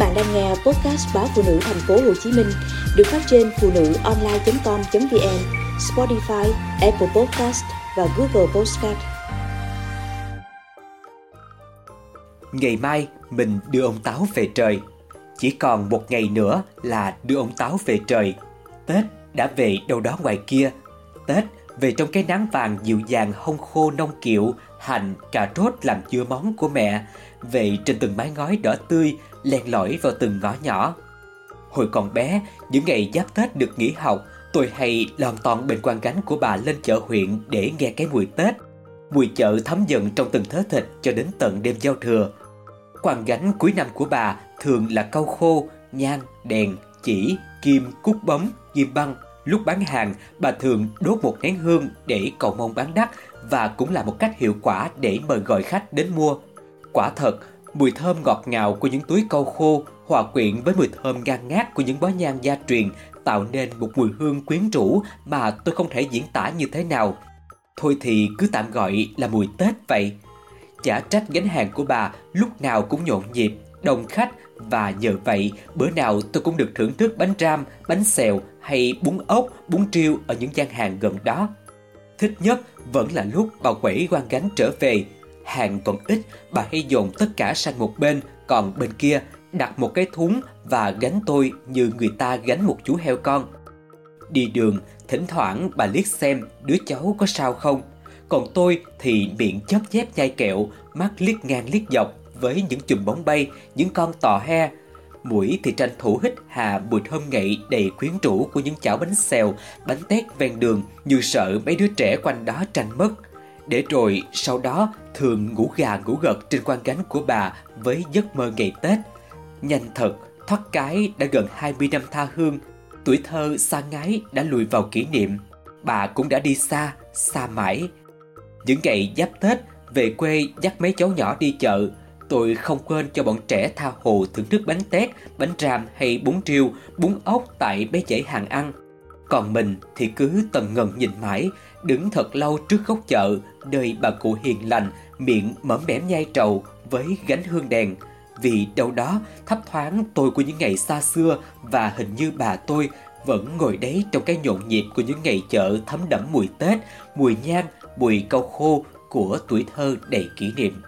bạn đang nghe podcast báo phụ nữ thành phố Hồ Chí Minh được phát trên phụ nữ online.com.vn, Spotify, Apple Podcast và Google Podcast. Ngày mai mình đưa ông Táo về trời. Chỉ còn một ngày nữa là đưa ông Táo về trời. Tết đã về đâu đó ngoài kia. Tết về trong cái nắng vàng dịu dàng hông khô nông kiệu, hành, cà rốt làm dưa món của mẹ, về trên từng mái ngói đỏ tươi, len lỏi vào từng ngõ nhỏ. Hồi còn bé, những ngày giáp Tết được nghỉ học, tôi hay lon ton bên quan gánh của bà lên chợ huyện để nghe cái mùi Tết. Mùi chợ thấm dần trong từng thớ thịt cho đến tận đêm giao thừa. Quan gánh cuối năm của bà thường là cau khô, nhang, đèn, chỉ, kim, cúc bấm, kim băng. Lúc bán hàng, bà thường đốt một nén hương để cầu mong bán đắt và cũng là một cách hiệu quả để mời gọi khách đến mua. Quả thật, mùi thơm ngọt ngào của những túi cau khô hòa quyện với mùi thơm ngang ngát của những bó nhang gia truyền tạo nên một mùi hương quyến rũ mà tôi không thể diễn tả như thế nào. Thôi thì cứ tạm gọi là mùi Tết vậy. Chả trách gánh hàng của bà lúc nào cũng nhộn nhịp, đông khách và nhờ vậy bữa nào tôi cũng được thưởng thức bánh ram, bánh xèo hay bún ốc, bún triêu ở những gian hàng gần đó. Thích nhất vẫn là lúc bà quẩy quan gánh trở về hàng còn ít, bà hay dồn tất cả sang một bên, còn bên kia đặt một cái thúng và gánh tôi như người ta gánh một chú heo con. Đi đường, thỉnh thoảng bà liếc xem đứa cháu có sao không. Còn tôi thì miệng chớp dép nhai kẹo, mắt liếc ngang liếc dọc với những chùm bóng bay, những con tò he. Mũi thì tranh thủ hít hà mùi thơm ngậy đầy quyến rũ của những chảo bánh xèo, bánh tét ven đường như sợ mấy đứa trẻ quanh đó tranh mất để rồi sau đó thường ngủ gà ngủ gật trên quan gánh của bà với giấc mơ ngày Tết. Nhanh thật, thoát cái đã gần 20 năm tha hương, tuổi thơ xa ngái đã lùi vào kỷ niệm. Bà cũng đã đi xa, xa mãi. Những ngày giáp Tết, về quê dắt mấy cháu nhỏ đi chợ, tôi không quên cho bọn trẻ tha hồ thưởng thức bánh tét, bánh ram hay bún riêu, bún ốc tại mấy chảy hàng ăn. Còn mình thì cứ tần ngần nhìn mãi, đứng thật lâu trước góc chợ, nơi bà cụ hiền lành, miệng mởm bẻm nhai trầu với gánh hương đèn. Vì đâu đó thấp thoáng tôi của những ngày xa xưa và hình như bà tôi vẫn ngồi đấy trong cái nhộn nhịp của những ngày chợ thấm đẫm mùi Tết, mùi nhang, mùi cau khô của tuổi thơ đầy kỷ niệm.